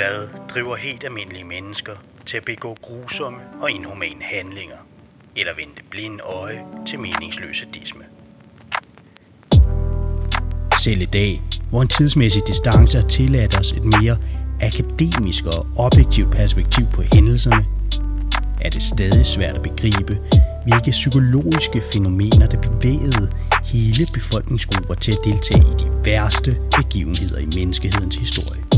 Hvad driver helt almindelige mennesker til at begå grusomme og inhumane handlinger, eller vende blinde øje til meningsløs sadisme? Selv i dag, hvor en tidsmæssig distance har tilladt os et mere akademisk og objektivt perspektiv på hændelserne, er det stadig svært at begribe, hvilke psykologiske fænomener der bevægede hele befolkningsgrupper til at deltage i de værste begivenheder i menneskehedens historie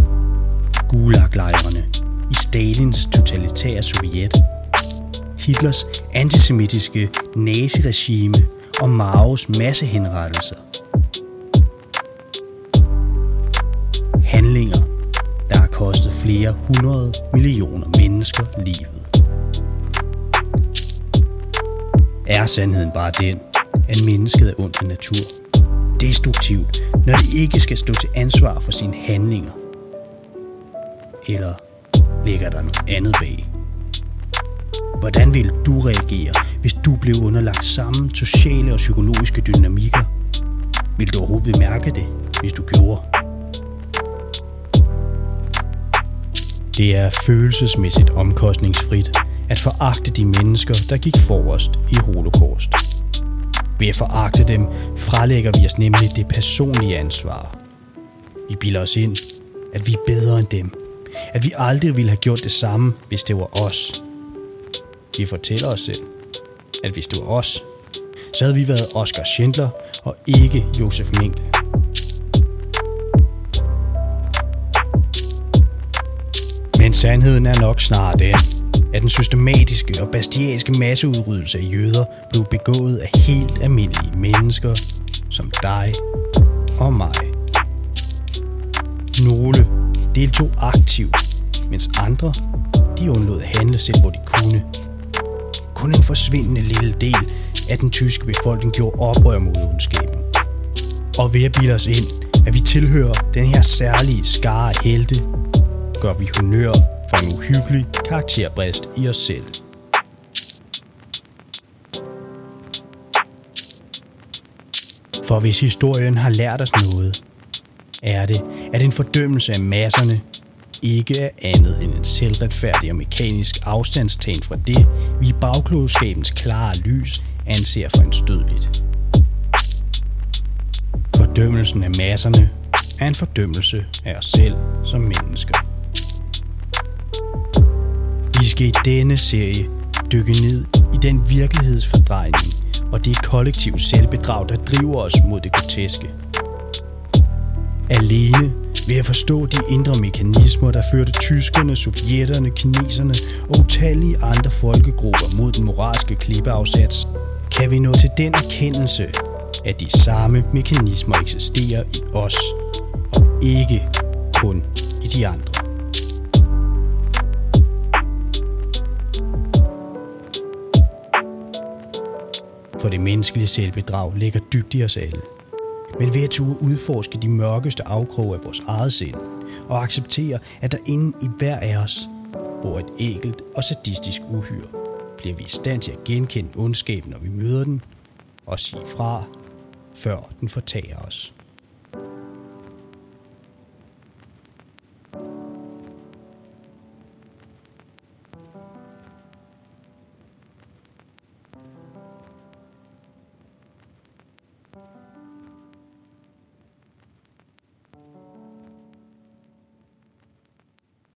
gulaglejrene i Stalins totalitære Sovjet, Hitlers antisemitiske naziregime og Maos massehenrettelser. Handlinger, der har kostet flere hundrede millioner mennesker livet. Er sandheden bare den, at mennesket er ondt af natur? Destruktivt, når det ikke skal stå til ansvar for sine handlinger? Eller ligger der noget andet bag? Hvordan vil du reagere, hvis du blev underlagt samme sociale og psykologiske dynamikker? Vil du overhovedet bemærke det, hvis du gjorde? Det er følelsesmæssigt omkostningsfrit at foragte de mennesker, der gik forrest i holocaust. Ved at foragte dem, frelægger vi os nemlig det personlige ansvar. Vi bilder os ind, at vi er bedre end dem. At vi aldrig ville have gjort det samme, hvis det var os. Vi fortæller os selv, at hvis det var os, så havde vi været Oscar Schindler og ikke Josef Mengele. Men sandheden er nok snart den, at den systematiske og bastianske masseudryddelse af jøder blev begået af helt almindelige mennesker som dig og mig. Nogle deltog aktivt, mens andre de undlod at handle selv, hvor de kunne. Kun en forsvindende lille del af den tyske befolkning gjorde oprør mod ondskaben. Og ved at bilde os ind, at vi tilhører den her særlige skare af helte, gør vi honør for en uhyggelig karakterbrist i os selv. For hvis historien har lært os noget, er det, at en fordømmelse af masserne ikke er andet end en selvretfærdig og mekanisk afstandstagen fra det, vi i bagklodskabens klare lys anser for en stødligt. Fordømmelsen af masserne er en fordømmelse af os selv som mennesker. Vi skal i denne serie dykke ned i den virkelighedsfordrejning og det kollektive selvbedrag, der driver os mod det groteske. Alene ved at forstå de indre mekanismer, der førte tyskerne, sovjetterne, kineserne og utallige andre folkegrupper mod den moralske klippeafsats, kan vi nå til den erkendelse, at de samme mekanismer eksisterer i os, og ikke kun i de andre. For det menneskelige selvbedrag ligger dybt i os alle. Men ved at turde udforske de mørkeste afkroge af vores eget sind, og acceptere, at der inde i hver af os bor et ægelt og sadistisk uhyre, bliver vi i stand til at genkende ondskaben, når vi møder den, og sige fra, før den fortager os.